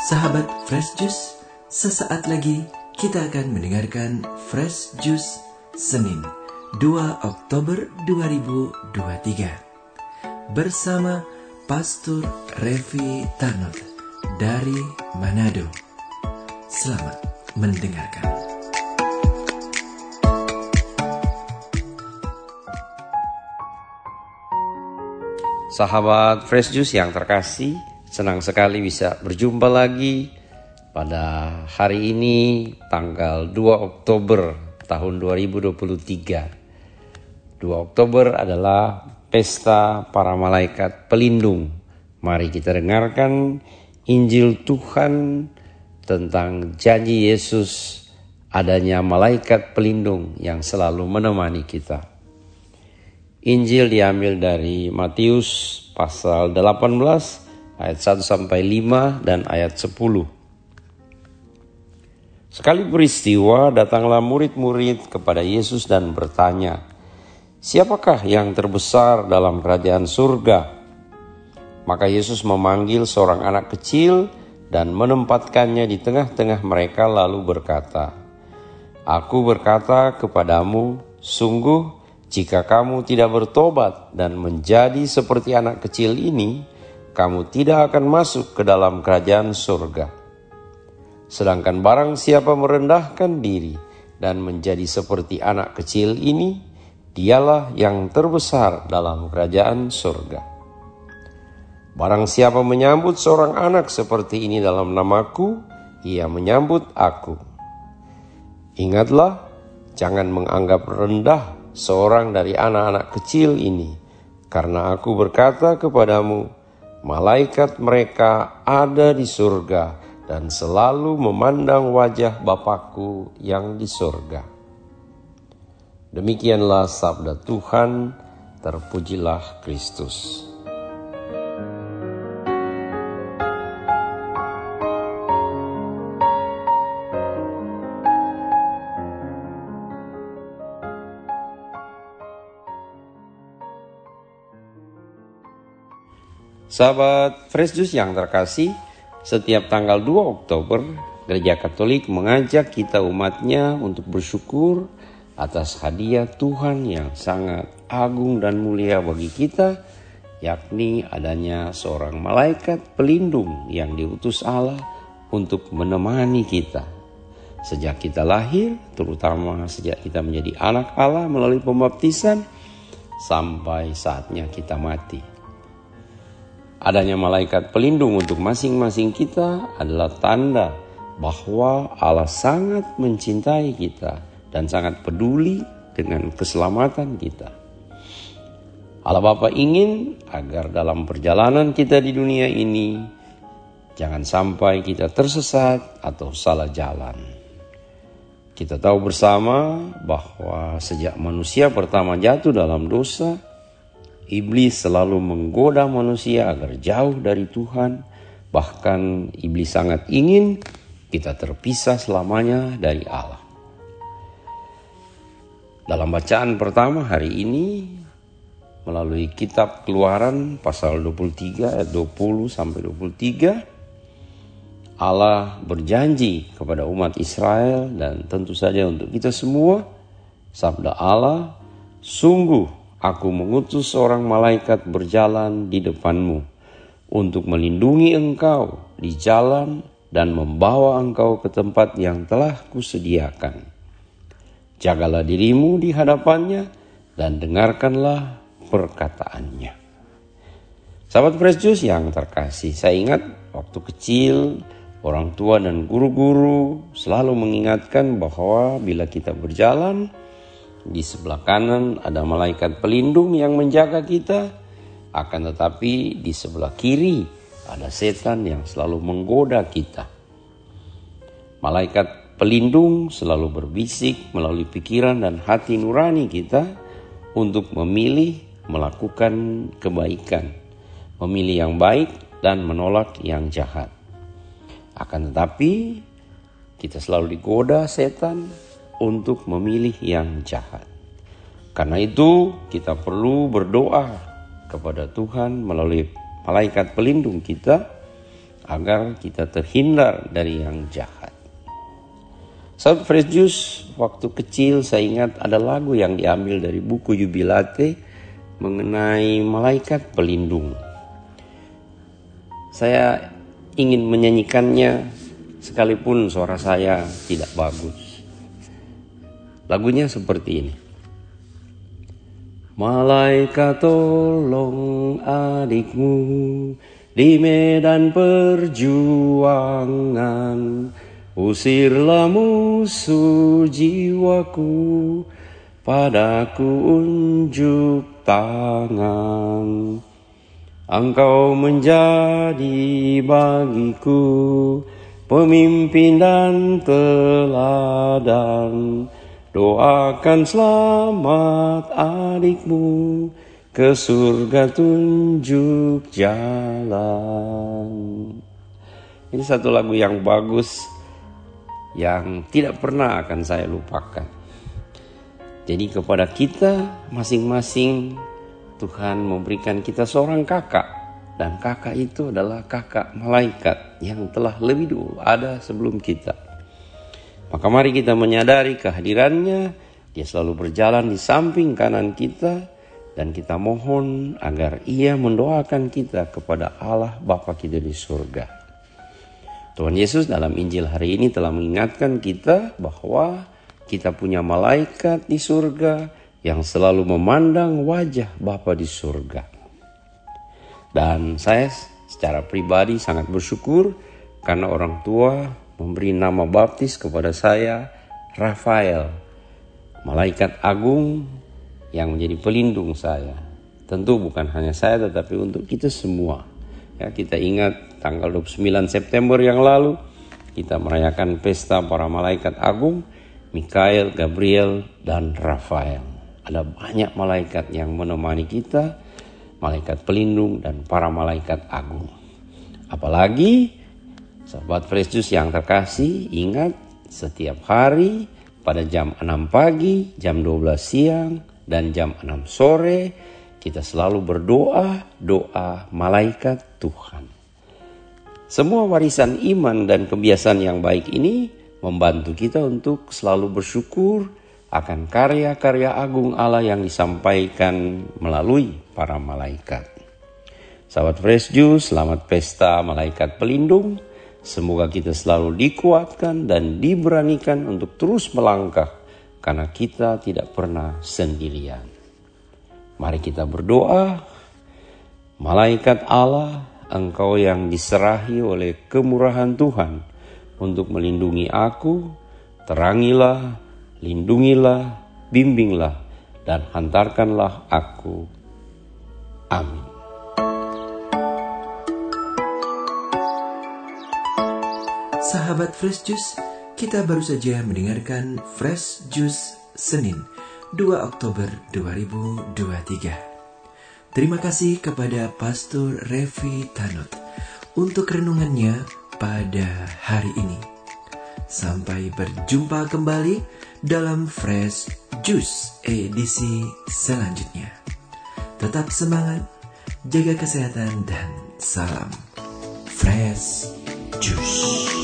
Sahabat Fresh Juice, sesaat lagi kita akan mendengarkan Fresh Juice Senin 2 Oktober 2023 bersama Pastor Revi Tarnot dari Manado. Selamat mendengarkan. Sahabat Fresh Juice yang terkasih, senang sekali bisa berjumpa lagi pada hari ini tanggal 2 Oktober tahun 2023. 2 Oktober adalah pesta para malaikat pelindung. Mari kita dengarkan Injil Tuhan tentang janji Yesus adanya malaikat pelindung yang selalu menemani kita. Injil diambil dari Matius pasal 18 ayat 1 sampai 5 dan ayat 10. Sekali peristiwa datanglah murid-murid kepada Yesus dan bertanya, "Siapakah yang terbesar dalam kerajaan surga?" Maka Yesus memanggil seorang anak kecil dan menempatkannya di tengah-tengah mereka lalu berkata, "Aku berkata kepadamu, sungguh jika kamu tidak bertobat dan menjadi seperti anak kecil ini, kamu tidak akan masuk ke dalam kerajaan surga. Sedangkan barang siapa merendahkan diri dan menjadi seperti anak kecil ini, dialah yang terbesar dalam kerajaan surga. Barang siapa menyambut seorang anak seperti ini dalam namaku, ia menyambut aku. Ingatlah, jangan menganggap rendah seorang dari anak-anak kecil ini, karena aku berkata kepadamu, malaikat mereka ada di surga dan selalu memandang wajah Bapakku yang di surga. Demikianlah sabda Tuhan, terpujilah Kristus. Sahabat Fresh Juice yang terkasih, setiap tanggal 2 Oktober, Gereja Katolik mengajak kita umatnya untuk bersyukur atas hadiah Tuhan yang sangat agung dan mulia bagi kita, yakni adanya seorang malaikat pelindung yang diutus Allah untuk menemani kita. Sejak kita lahir, terutama sejak kita menjadi anak Allah melalui pembaptisan, sampai saatnya kita mati. Adanya malaikat pelindung untuk masing-masing kita adalah tanda bahwa Allah sangat mencintai kita dan sangat peduli dengan keselamatan kita. Allah Bapa ingin agar dalam perjalanan kita di dunia ini jangan sampai kita tersesat atau salah jalan. Kita tahu bersama bahwa sejak manusia pertama jatuh dalam dosa, Iblis selalu menggoda manusia agar jauh dari Tuhan. Bahkan iblis sangat ingin kita terpisah selamanya dari Allah. Dalam bacaan pertama hari ini melalui kitab Keluaran pasal 23 ayat 20 sampai 23 Allah berjanji kepada umat Israel dan tentu saja untuk kita semua sabda Allah sungguh Aku mengutus seorang malaikat berjalan di depanmu untuk melindungi engkau di jalan dan membawa engkau ke tempat yang telah kusediakan. Jagalah dirimu di hadapannya dan dengarkanlah perkataannya. Sahabat Fresh Juice yang terkasih, saya ingat waktu kecil orang tua dan guru-guru selalu mengingatkan bahwa bila kita berjalan di sebelah kanan ada malaikat pelindung yang menjaga kita, akan tetapi di sebelah kiri ada setan yang selalu menggoda kita. Malaikat pelindung selalu berbisik melalui pikiran dan hati nurani kita untuk memilih melakukan kebaikan, memilih yang baik dan menolak yang jahat. Akan tetapi kita selalu digoda setan untuk memilih yang jahat. Karena itu, kita perlu berdoa kepada Tuhan melalui malaikat pelindung kita agar kita terhindar dari yang jahat. Saat Fresh waktu kecil saya ingat ada lagu yang diambil dari buku Jubilate mengenai malaikat pelindung. Saya ingin menyanyikannya sekalipun suara saya tidak bagus. Lagunya seperti ini. Malaikat tolong adikmu di medan perjuangan. Usirlah musuh jiwaku Padaku unjuk tangan. Engkau menjadi bagiku Pemimpin dan teladan Doakan selamat adikmu ke surga tunjuk jalan. Ini satu lagu yang bagus yang tidak pernah akan saya lupakan. Jadi kepada kita masing-masing Tuhan memberikan kita seorang kakak dan kakak itu adalah kakak malaikat yang telah lebih dulu ada sebelum kita. Maka mari kita menyadari kehadirannya, dia selalu berjalan di samping kanan kita, dan kita mohon agar ia mendoakan kita kepada Allah Bapa kita di surga. Tuhan Yesus dalam Injil hari ini telah mengingatkan kita bahwa kita punya malaikat di surga yang selalu memandang wajah Bapa di surga. Dan saya secara pribadi sangat bersyukur karena orang tua memberi nama baptis kepada saya Rafael, malaikat agung yang menjadi pelindung saya. Tentu bukan hanya saya tetapi untuk kita semua. Ya, kita ingat tanggal 29 September yang lalu kita merayakan pesta para malaikat agung, Mikael, Gabriel, dan Rafael. Ada banyak malaikat yang menemani kita, malaikat pelindung dan para malaikat agung. Apalagi Sahabat Fresh Juice yang terkasih, ingat setiap hari pada jam 6 pagi, jam 12 siang, dan jam 6 sore kita selalu berdoa, doa malaikat Tuhan. Semua warisan iman dan kebiasaan yang baik ini membantu kita untuk selalu bersyukur akan karya-karya agung Allah yang disampaikan melalui para malaikat. Sahabat Fresh Juice, selamat pesta malaikat pelindung. Semoga kita selalu dikuatkan dan diberanikan untuk terus melangkah karena kita tidak pernah sendirian. Mari kita berdoa. Malaikat Allah, engkau yang diserahi oleh kemurahan Tuhan untuk melindungi aku, terangilah, lindungilah, bimbinglah, dan hantarkanlah aku. Amin. Sahabat Fresh Juice, kita baru saja mendengarkan Fresh Juice Senin 2 Oktober 2023. Terima kasih kepada Pastor Revi Tanot untuk renungannya pada hari ini. Sampai berjumpa kembali dalam Fresh Juice edisi selanjutnya. Tetap semangat, jaga kesehatan dan salam Fresh Juice.